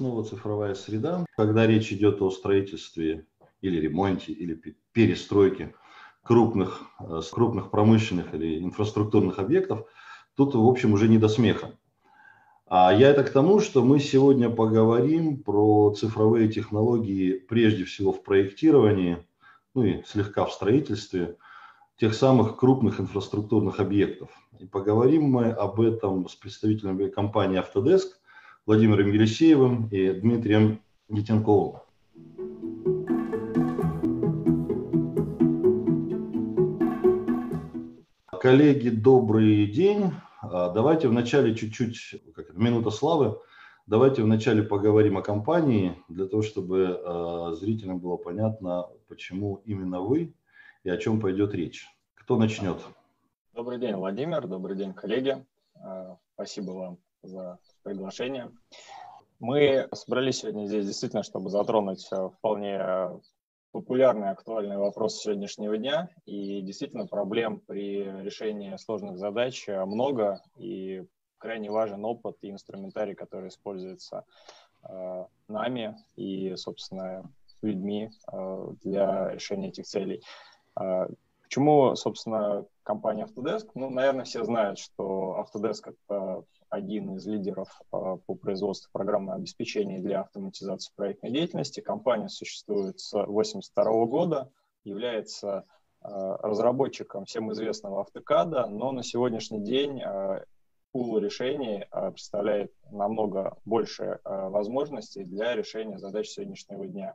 снова цифровая среда. Когда речь идет о строительстве или ремонте, или перестройке крупных, э, крупных промышленных или инфраструктурных объектов, тут, в общем, уже не до смеха. А я это к тому, что мы сегодня поговорим про цифровые технологии прежде всего в проектировании, ну и слегка в строительстве тех самых крупных инфраструктурных объектов. И поговорим мы об этом с представителями компании Autodesk Владимиром Елисеевым и Дмитрием Детенковым. Коллеги, добрый день. А, давайте вначале чуть-чуть, как минута славы, давайте вначале поговорим о компании, для того, чтобы э, зрителям было понятно, почему именно вы и о чем пойдет речь. Кто начнет? Добрый день, Владимир, добрый день, коллеги. Э, спасибо вам за приглашение. Мы собрались сегодня здесь действительно, чтобы затронуть вполне популярный актуальный вопрос сегодняшнего дня. И действительно проблем при решении сложных задач много, и крайне важен опыт и инструментарий, который используется э, нами и, собственно, людьми э, для решения этих целей. Э, почему, собственно, компания Autodesk? Ну, наверное, все знают, что Autodesk — это один из лидеров а, по производству программного обеспечения для автоматизации проектной деятельности. Компания существует с 1982 года, является а, разработчиком всем известного автокада, но на сегодняшний день а, пул решений представляет намного больше возможностей для решения задач сегодняшнего дня.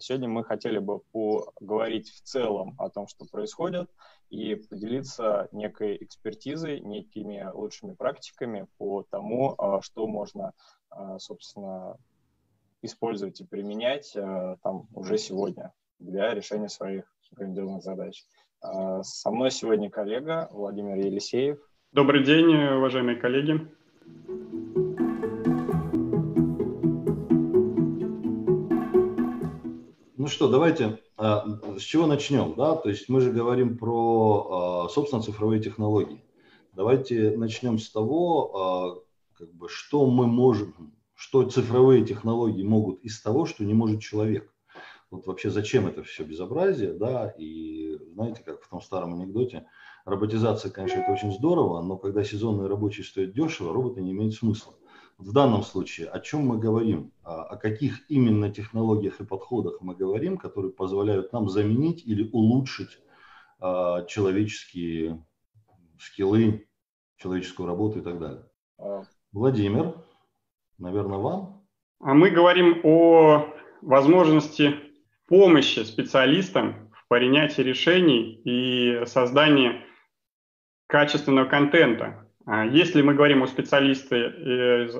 Сегодня мы хотели бы поговорить в целом о том, что происходит, и поделиться некой экспертизой, некими лучшими практиками по тому, а, что можно, а, собственно, использовать и применять а, там уже сегодня для решения своих грандиозных задач. Со мной сегодня коллега Владимир Елисеев. Добрый день, уважаемые коллеги. Что, давайте а, с чего начнем? Да? То есть мы же говорим про, а, собственно, цифровые технологии. Давайте начнем с того, а, как бы, что мы можем, что цифровые технологии могут из того, что не может человек. Вот вообще зачем это все безобразие, да, и знаете, как в том старом анекдоте, роботизация, конечно, это очень здорово, но когда сезонные рабочие стоят дешево, роботы не имеют смысла в данном случае о чем мы говорим, о каких именно технологиях и подходах мы говорим, которые позволяют нам заменить или улучшить а, человеческие скиллы, человеческую работу и так далее. А. Владимир, наверное, вам? А мы говорим о возможности помощи специалистам в принятии решений и создании качественного контента. Если мы говорим о специалисте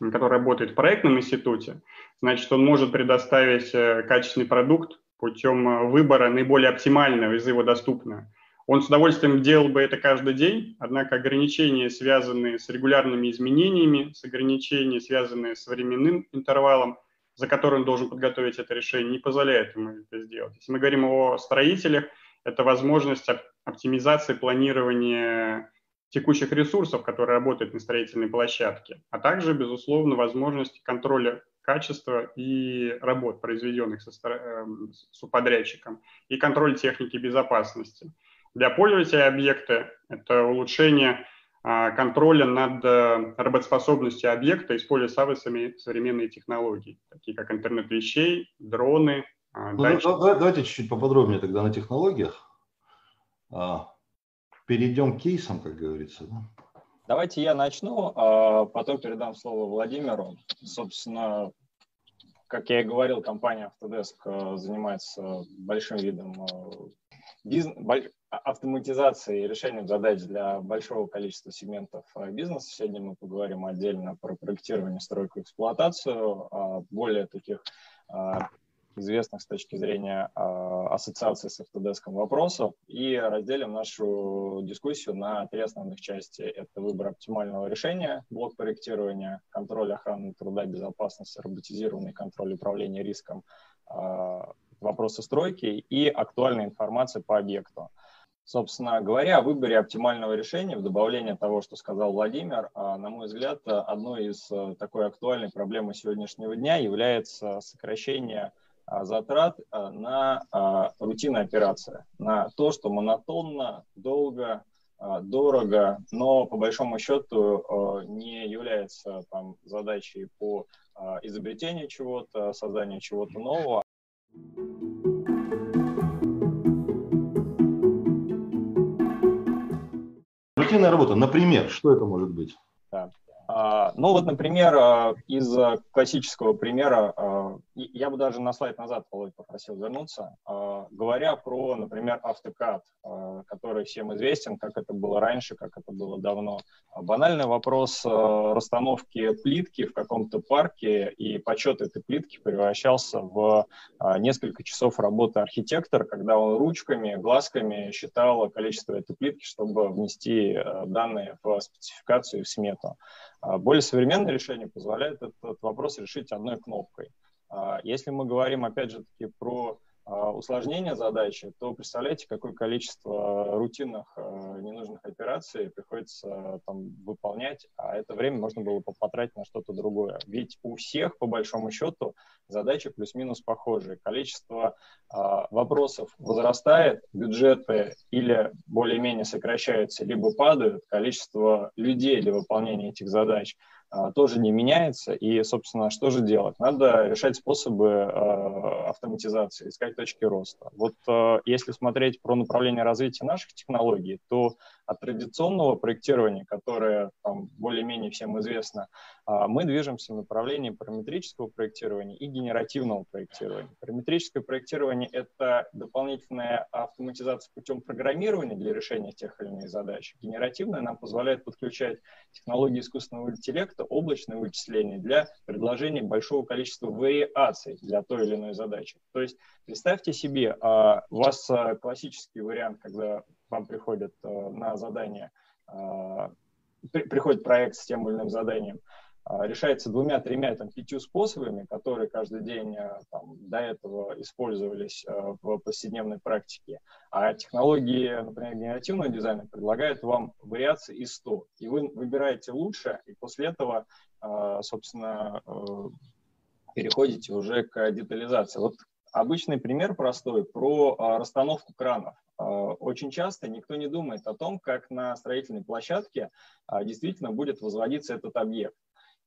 который работает в проектном институте, значит, он может предоставить э, качественный продукт путем э, выбора наиболее оптимального из его доступного. Он с удовольствием делал бы это каждый день, однако ограничения, связанные с регулярными изменениями, с ограничениями, связанные с временным интервалом, за который он должен подготовить это решение, не позволяют ему это сделать. Если мы говорим о строителях, это возможность оптимизации планирования текущих ресурсов, которые работают на строительной площадке, а также, безусловно, возможность контроля качества и работ, произведенных со, эм, субподрядчиком, и контроль техники безопасности. Для пользователя объекта это улучшение а, контроля над э, работоспособностью объекта, используя самые современные технологии, такие как интернет вещей, дроны. А, ну, давайте чуть-чуть поподробнее тогда на технологиях. А, перейдем к кейсам, как говорится. Да? Давайте я начну, а потом передам слово Владимиру. Собственно, как я и говорил, компания Autodesk э, занимается большим видом э, бизнес, автоматизации и решением задач для большого количества сегментов бизнеса. Сегодня мы поговорим отдельно про проектирование, стройку, эксплуатацию, а более таких известных с точки зрения э, ассоциации с Autodesk вопросов и разделим нашу дискуссию на три основных части. Это выбор оптимального решения, блок проектирования, контроль охраны труда, безопасности, роботизированный контроль управления риском, э, вопросы стройки и актуальная информация по объекту. Собственно говоря, о выборе оптимального решения, в добавление того, что сказал Владимир, а, на мой взгляд, одной из такой актуальной проблемы сегодняшнего дня является сокращение а, затрат а, на рутинные операции, на то, что монотонно, долго, дорого, но по большому счету не является там, задачей по изобретению чего-то, созданию чего-то нового. Рутинная работа, например, что это может быть? Да. А, ну вот, например, а, из классического примера, а, я бы даже на слайд назад, Володь, попросил вернуться, говоря про, например, автокад, который всем известен, как это было раньше, как это было давно. Банальный вопрос расстановки плитки в каком-то парке, и подсчет этой плитки превращался в несколько часов работы архитектора, когда он ручками, глазками считал количество этой плитки, чтобы внести данные в спецификацию и в смету. А более современное решение позволяет этот вопрос решить одной кнопкой. А если мы говорим, опять же таки, про а, усложнение задачи, то представляете, какое количество рутинных а, ненужных операций приходится там выполнять, а это время можно было бы потратить на что-то другое. Ведь у всех, по большому счету, задачи плюс-минус похожие. Количество вопросов возрастает, бюджеты или более-менее сокращаются, либо падают, количество людей для выполнения этих задач – тоже не меняется. И, собственно, что же делать? Надо решать способы э, автоматизации, искать точки роста. Вот э, если смотреть про направление развития наших технологий, то от традиционного проектирования, которое там, более-менее всем известно, а, мы движемся в направлении параметрического проектирования и генеративного проектирования. Параметрическое проектирование — это дополнительная автоматизация путем программирования для решения тех или иных задач. Генеративное нам позволяет подключать технологии искусственного интеллекта, облачное вычисление для предложения большого количества вариаций для той или иной задачи. То есть представьте себе, а, у вас классический вариант, когда вам приходит э, на задание, при, приходит проект с тем или иным заданием, решается двумя, тремя, там, пятью способами, которые каждый день там, до этого использовались в повседневной практике. А технологии, например, генеративного дизайна предлагают вам вариации из 100. И вы выбираете лучше, и после этого, собственно, переходите уже к детализации. Вот обычный пример простой про расстановку кранов. А, очень часто никто не думает о том, как на строительной площадке а, действительно будет возводиться этот объект.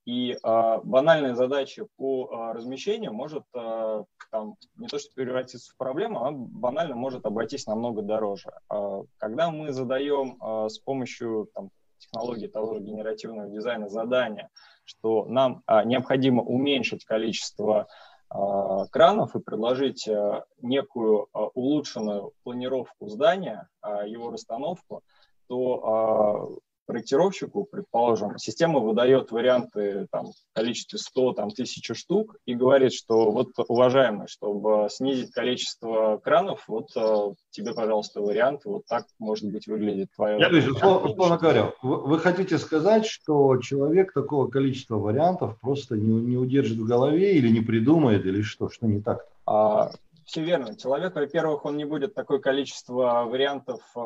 И э, банальная задача по э, размещению может э, там, не то что превратиться в проблему, она банально может обойтись намного дороже. Э, когда мы задаем э, с помощью там, технологии того же генеративного дизайна задание, что нам э, необходимо уменьшить количество а, кранов и предложить а, некую а, улучшенную планировку здания, его расстановку, то проектировщику, предположим, система выдает варианты там, в количестве 100, там, 1000 штук и говорит, что вот, уважаемый, чтобы снизить количество кранов, вот э, тебе, пожалуйста, вариант, вот так, может быть, выглядит твое... Я, условно, условно говоря, вы, вы хотите сказать, что человек такого количества вариантов просто не, не удержит в голове или не придумает, или что, что не так? А, все верно. Человек, во-первых, он не будет такое количество вариантов э,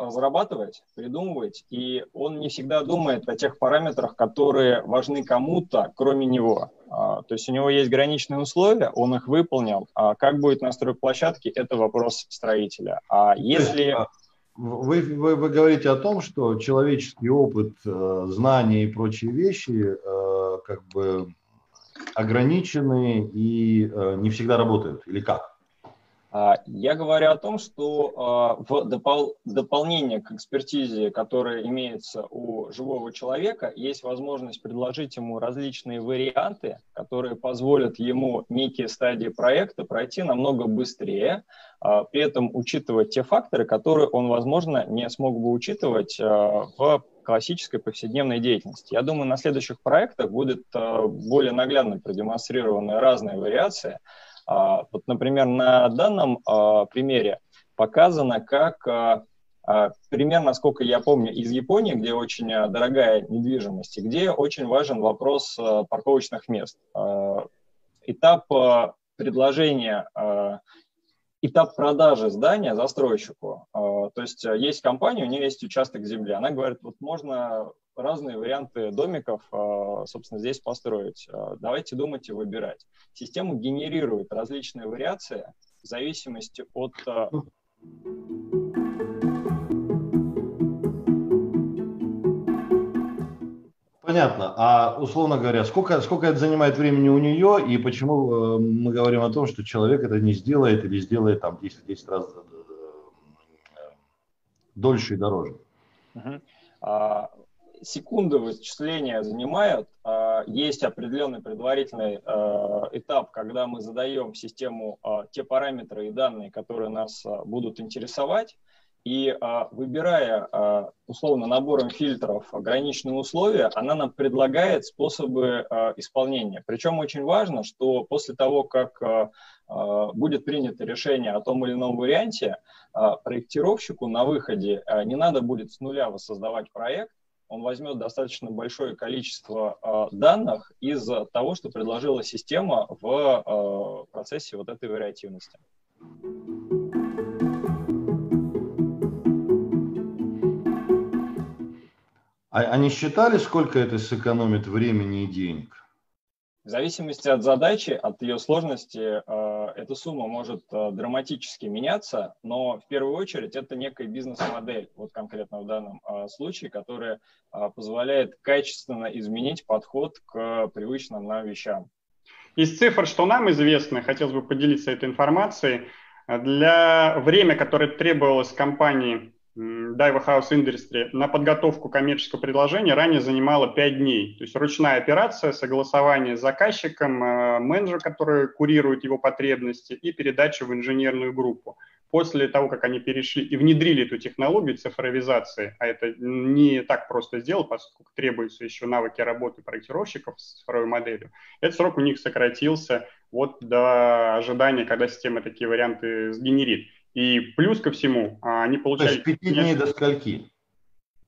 разрабатывать, придумывать, и он не всегда думает о тех параметрах, которые важны кому-то, кроме него. А, то есть у него есть граничные условия, он их выполнил. А как будет настрой площадки, это вопрос строителя. А если... А, вы, вы, вы говорите о том, что человеческий опыт, э, знания и прочие вещи э, как бы ограничены и э, не всегда работают, или как? А, я говорю о том, что а, в допол дополнение к экспертизе, которая имеется у живого человека, есть возможность предложить ему различные варианты, которые позволят ему некие стадии проекта пройти намного быстрее, а, при этом учитывать те факторы, которые он, возможно, не смог бы учитывать в классической повседневной деятельности. Я думаю, на следующих проектах будет более наглядно продемонстрированы разные вариации, вот, например, на данном а, примере показано, как а, пример, насколько я помню, из Японии, где очень дорогая недвижимость, и где очень важен вопрос парковочных мест. Этап предложения этап продажи здания застройщику. То есть есть компания, у нее есть участок земли. Она говорит, вот можно разные варианты домиков, собственно, здесь построить. Давайте думать и выбирать. Система генерирует различные вариации в зависимости от Понятно. А условно говоря, сколько, сколько это занимает времени у нее и почему э, мы говорим о том, что человек это не сделает или сделает там 10-10 раз э, дольше и дороже? Угу. А, секунды вычисления занимают. А, есть определенный предварительный а, этап, когда мы задаем в систему а, те параметры и данные, которые нас а, будут интересовать. И а, выбирая а, условно набором фильтров ограниченные условия, она нам предлагает способы а, исполнения. Причем очень важно, что после того, как будет принято решение о том или ином варианте, проектировщику на выходе не надо будет с нуля воссоздавать проект, он возьмет достаточно большое количество данных из того, что предложила система в процессе вот этой вариативности. А они считали, сколько это сэкономит времени и денег? В зависимости от задачи, от ее сложности, э, эта сумма может э, драматически меняться, но в первую очередь это некая бизнес-модель, вот конкретно в данном э, случае, которая позволяет качественно изменить подход к привычным нам вещам. Из цифр, что нам известно, хотелось бы поделиться этой информацией, для время, которое требовалось компании Daiwa House Industry на подготовку коммерческого предложения ранее занимала 5 дней. То есть ручная операция, согласование с заказчиком, э, менеджер, который курирует его потребности, и передача в инженерную группу. После того, как они перешли и внедрили эту технологию цифровизации, а это не так просто сделать, поскольку требуются еще навыки работы проектировщиков с цифровой моделью, этот срок у них сократился вот до ожидания, когда система такие варианты сгенерит. И плюс ко всему, а, они получали... То есть пяти дней до скольки?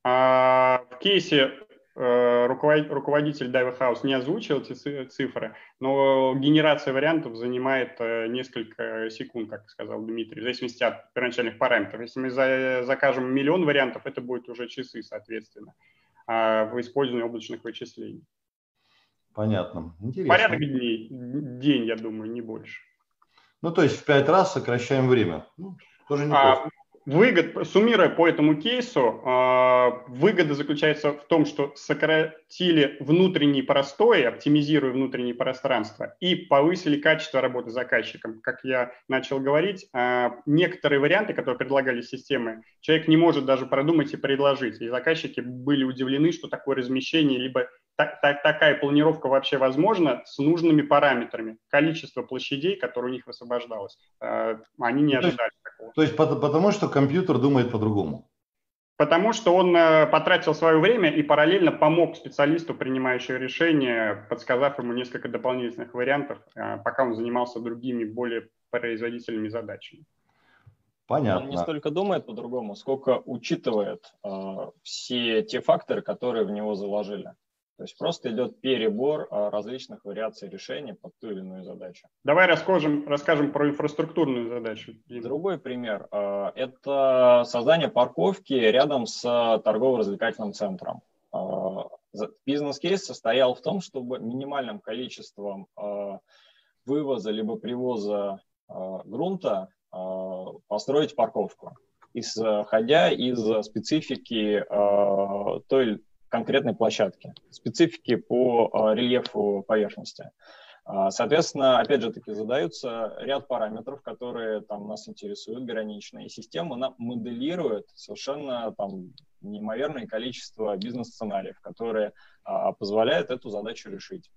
А, в кейсе э, руководитель Dive House не озвучил эти цифры, но генерация вариантов занимает э, несколько секунд, как сказал Дмитрий, в зависимости от первоначальных параметров. Если мы закажем миллион вариантов, это будет уже часы, соответственно, а, в использовании облачных вычислений. Понятно. Интересно. Порядок дней, день, я думаю, не больше. Ну, то есть в пять раз сокращаем время. Ну, тоже неплохо. А, выгод, суммируя по этому кейсу, э, выгода заключается в том, что сократили внутренний простой, оптимизируя внутреннее пространство, и повысили качество работы заказчиком. Как я начал говорить, э, некоторые варианты, которые предлагали системы, человек не может даже продумать и предложить. И заказчики были удивлены, что такое размещение либо так, так, такая планировка вообще возможна с нужными параметрами. Количество площадей, которые у них высвобождалось, э, они не ожидали то есть, такого. То есть потому, что компьютер думает по-другому? Потому что он э, потратил свое время и параллельно помог специалисту, принимающему решение, подсказав ему несколько дополнительных вариантов, э, пока он занимался другими, более производительными задачами. Понятно. Он не столько думает по-другому, сколько учитывает э, все те факторы, которые в него заложили. То есть просто идет перебор а, различных вариаций решения под ту или иную задачу. Давай расскажем, расскажем про инфраструктурную задачу. Другой пример а, – это создание парковки рядом с торгово-развлекательным центром. А, бизнес-кейс состоял в том, чтобы минимальным количеством вывоза либо привоза грунта построить парковку, исходя из специфики той конкретной площадки, специфики по а, рельефу поверхности. А, соответственно, опять же таки задаются ряд параметров, которые там нас интересуют гранично, и система нам моделирует совершенно там неимоверное количество бизнес-сценариев, которые а, позволяют эту задачу решить.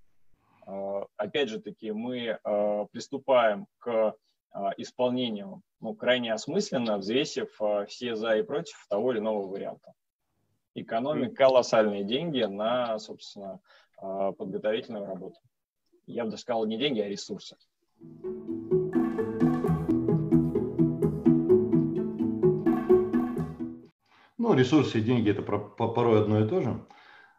А, опять же таки, мы а, приступаем к а, исполнению ну, крайне осмысленно, взвесив а, все за и против того или иного варианта экономит колоссальные деньги на, собственно, а, подготовительную работу. Я бы даже сказал, не деньги, а ресурсы. Ну, ресурсы и деньги – это порой одно и то же.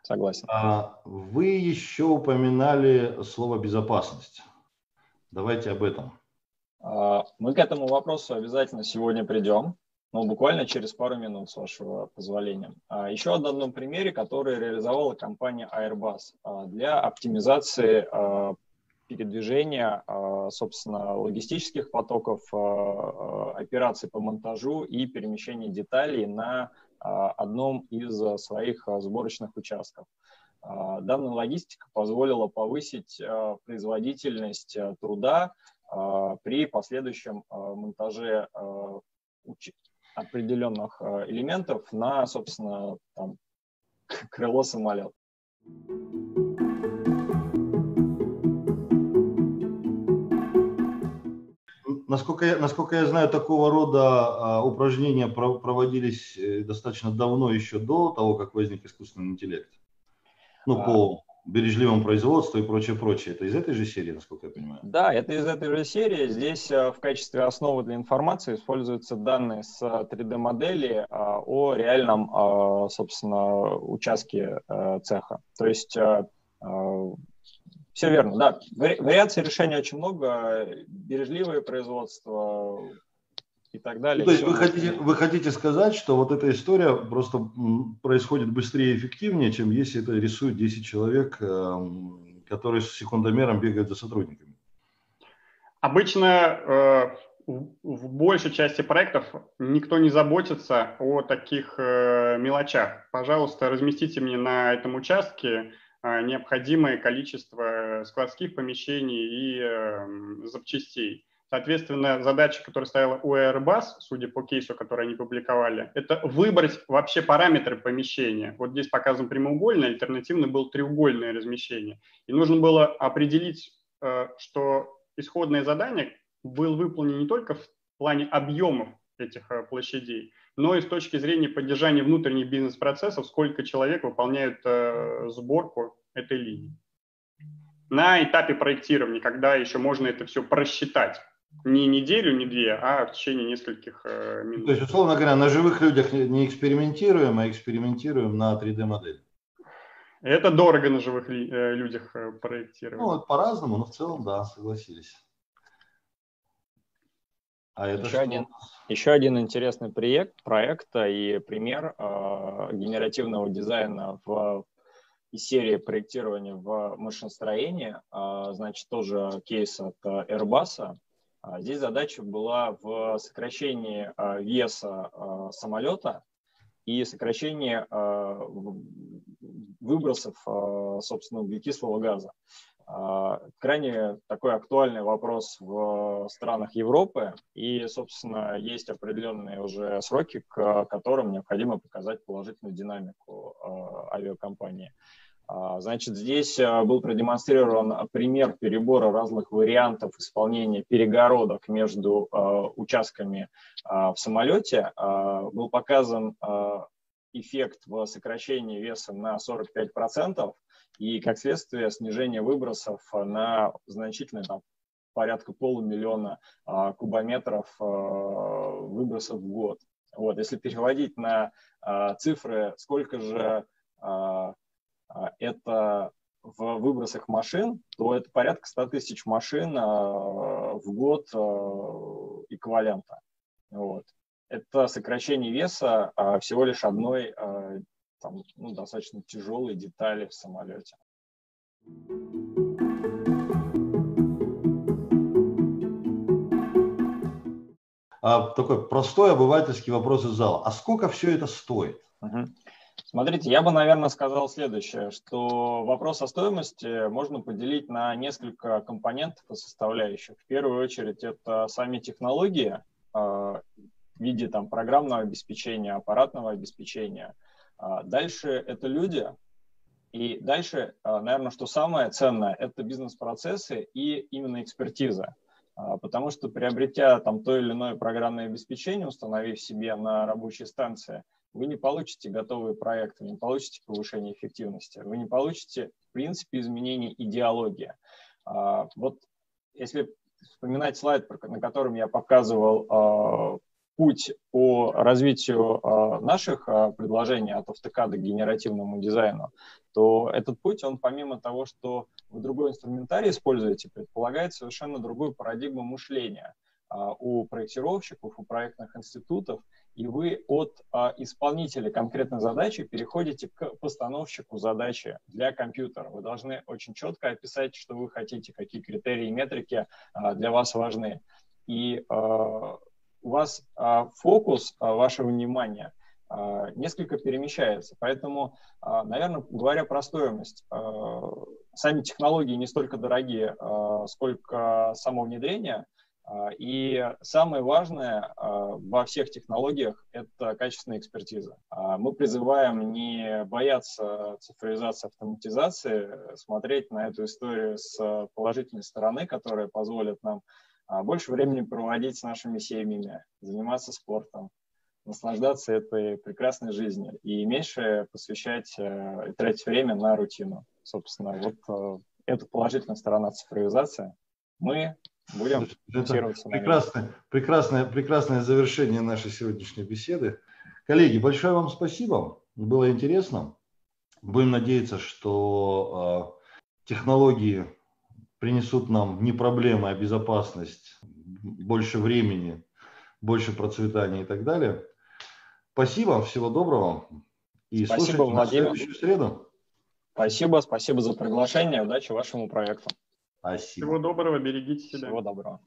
Согласен. А вы еще упоминали слово «безопасность». Давайте об этом. Мы к этому вопросу обязательно сегодня придем, но буквально через пару минут, с вашего позволения. Еще на одном примере, который реализовала компания Airbus для оптимизации передвижения, собственно, логистических потоков, операций по монтажу и перемещения деталей на одном из своих сборочных участков. Данная логистика позволила повысить производительность труда при последующем монтаже определенных элементов на, собственно, там, крыло самолета. Насколько я, насколько я знаю, такого рода а, упражнения проводились э, достаточно давно, еще до того, как возник искусственный интеллект. Ну, а... по бережливому производству и прочее, прочее. Это из этой же серии, насколько я понимаю? Да, это из этой же серии. Здесь э, в качестве основы для информации используются данные с 3D-модели а, о реальном, собственно, участке э, цеха. То есть все верно, да. Вариаций решения очень много, бережливое производство и так далее. Ну, то есть вы хотите, вы хотите сказать, что вот эта история просто происходит быстрее и эффективнее, чем если это рисует 10 человек, эм, которые с секундомером бегают за сотрудниками? Обычно э, в большей части проектов никто не заботится о таких э, мелочах. Пожалуйста, разместите мне на этом участке а, необходимое количество складских помещений и эм, запчастей. Соответственно, задача, которая стояла у Airbus, судя по кейсу, который они публиковали, это выбрать вообще параметры помещения. Вот здесь показан прямоугольный, альтернативно был треугольное размещение. И нужно было определить, э, что исходное задание было выполнено не только в плане объемов этих э, площадей, но и с точки зрения поддержания внутренних бизнес-процессов, сколько человек выполняют э, сборку этой линии. На этапе проектирования, когда еще можно это все просчитать. Не неделю, не две, а в течение нескольких э, минут. То есть, условно говоря, на живых людях не экспериментируем, а экспериментируем на 3D-модели. Это дорого на живых ли, э, людях э, проектировать. Ну, по-разному, но в целом, да, согласились. А это еще, один, еще один интересный проект, проект и пример э, генеративного дизайна в из серии проектирования в машиностроении. Э, значит, тоже кейс от Airbus. А здесь задача была в сокращении э, веса э, самолета и сокращении выбросов, собственно, углекислого газа. А, крайне такой актуальный вопрос в странах Европы, и, собственно, есть определенные уже сроки, к которым необходимо показать положительную динамику а, авиакомпании. А, значит, здесь был продемонстрирован пример перебора разных вариантов исполнения перегородок между участками в самолете. Был показан эффект в сокращении веса на 45%, и, как следствие, снижение выбросов на значительное там, порядка полумиллиона а, кубометров а, выбросов в год. Вот, если переводить на а, цифры, сколько же а, а, это в выбросах машин, то это порядка 100 тысяч машин а, в год а, эквивалента. Вот. Это сокращение веса а, всего лишь одной а, там, ну, достаточно тяжелые детали в самолете. А, такой простой обывательский вопрос из зала. А сколько все это стоит? Угу. Смотрите, я бы, наверное, сказал следующее, что вопрос о стоимости можно поделить на несколько компонентов и составляющих. В первую очередь это сами технологии э, в виде там, программного обеспечения, аппаратного обеспечения – а дальше это люди, и дальше, а, наверное, что самое ценное, это бизнес-процессы и именно экспертиза. А, потому что приобретя там то или иное программное обеспечение, установив себе на рабочей станции, вы не получите готовые проекты, не получите повышение эффективности, вы не получите, в принципе, изменение идеологии. Вот если вспоминать слайд, на котором я показывал путь по развитию а, наших а, предложений от автокада к генеративному дизайну, то этот путь, он помимо того, что вы другой инструментарий используете, предполагает совершенно другую парадигму мышления. у проектировщиков, у проектных институтов, и вы от а, исполнителя конкретной задачи переходите к постановщику задачи для компьютера. Вы должны очень четко описать, что вы хотите, какие критерии и метрики а, для вас важны. И а, у вас а, фокус а, вашего внимания а, несколько перемещается. Поэтому, а, наверное, говоря про стоимость, а, сами технологии не столько дорогие, сколько само внедрение – и самое важное а, во всех технологиях – это качественная экспертиза. А, мы призываем не бояться цифровизации, автоматизации, смотреть на эту историю с положительной стороны, которая позволит нам больше времени проводить с нашими семьями, заниматься спортом, наслаждаться этой прекрасной жизнью и меньше посвящать и тратить время на рутину. Собственно, вот эта положительная сторона цифровизации мы Будем Это прекрасное, прекрасное, прекрасное завершение нашей сегодняшней беседы. Коллеги, большое вам спасибо. Было интересно. Будем надеяться, что э, технологии принесут нам не проблемы, а безопасность, больше времени, больше процветания и так далее. Спасибо, всего доброго. И спасибо, Владимир. следующую среду. Спасибо, спасибо за приглашение. Удачи вашему проекту. Спасибо. Всего доброго, берегите себя. Всего доброго.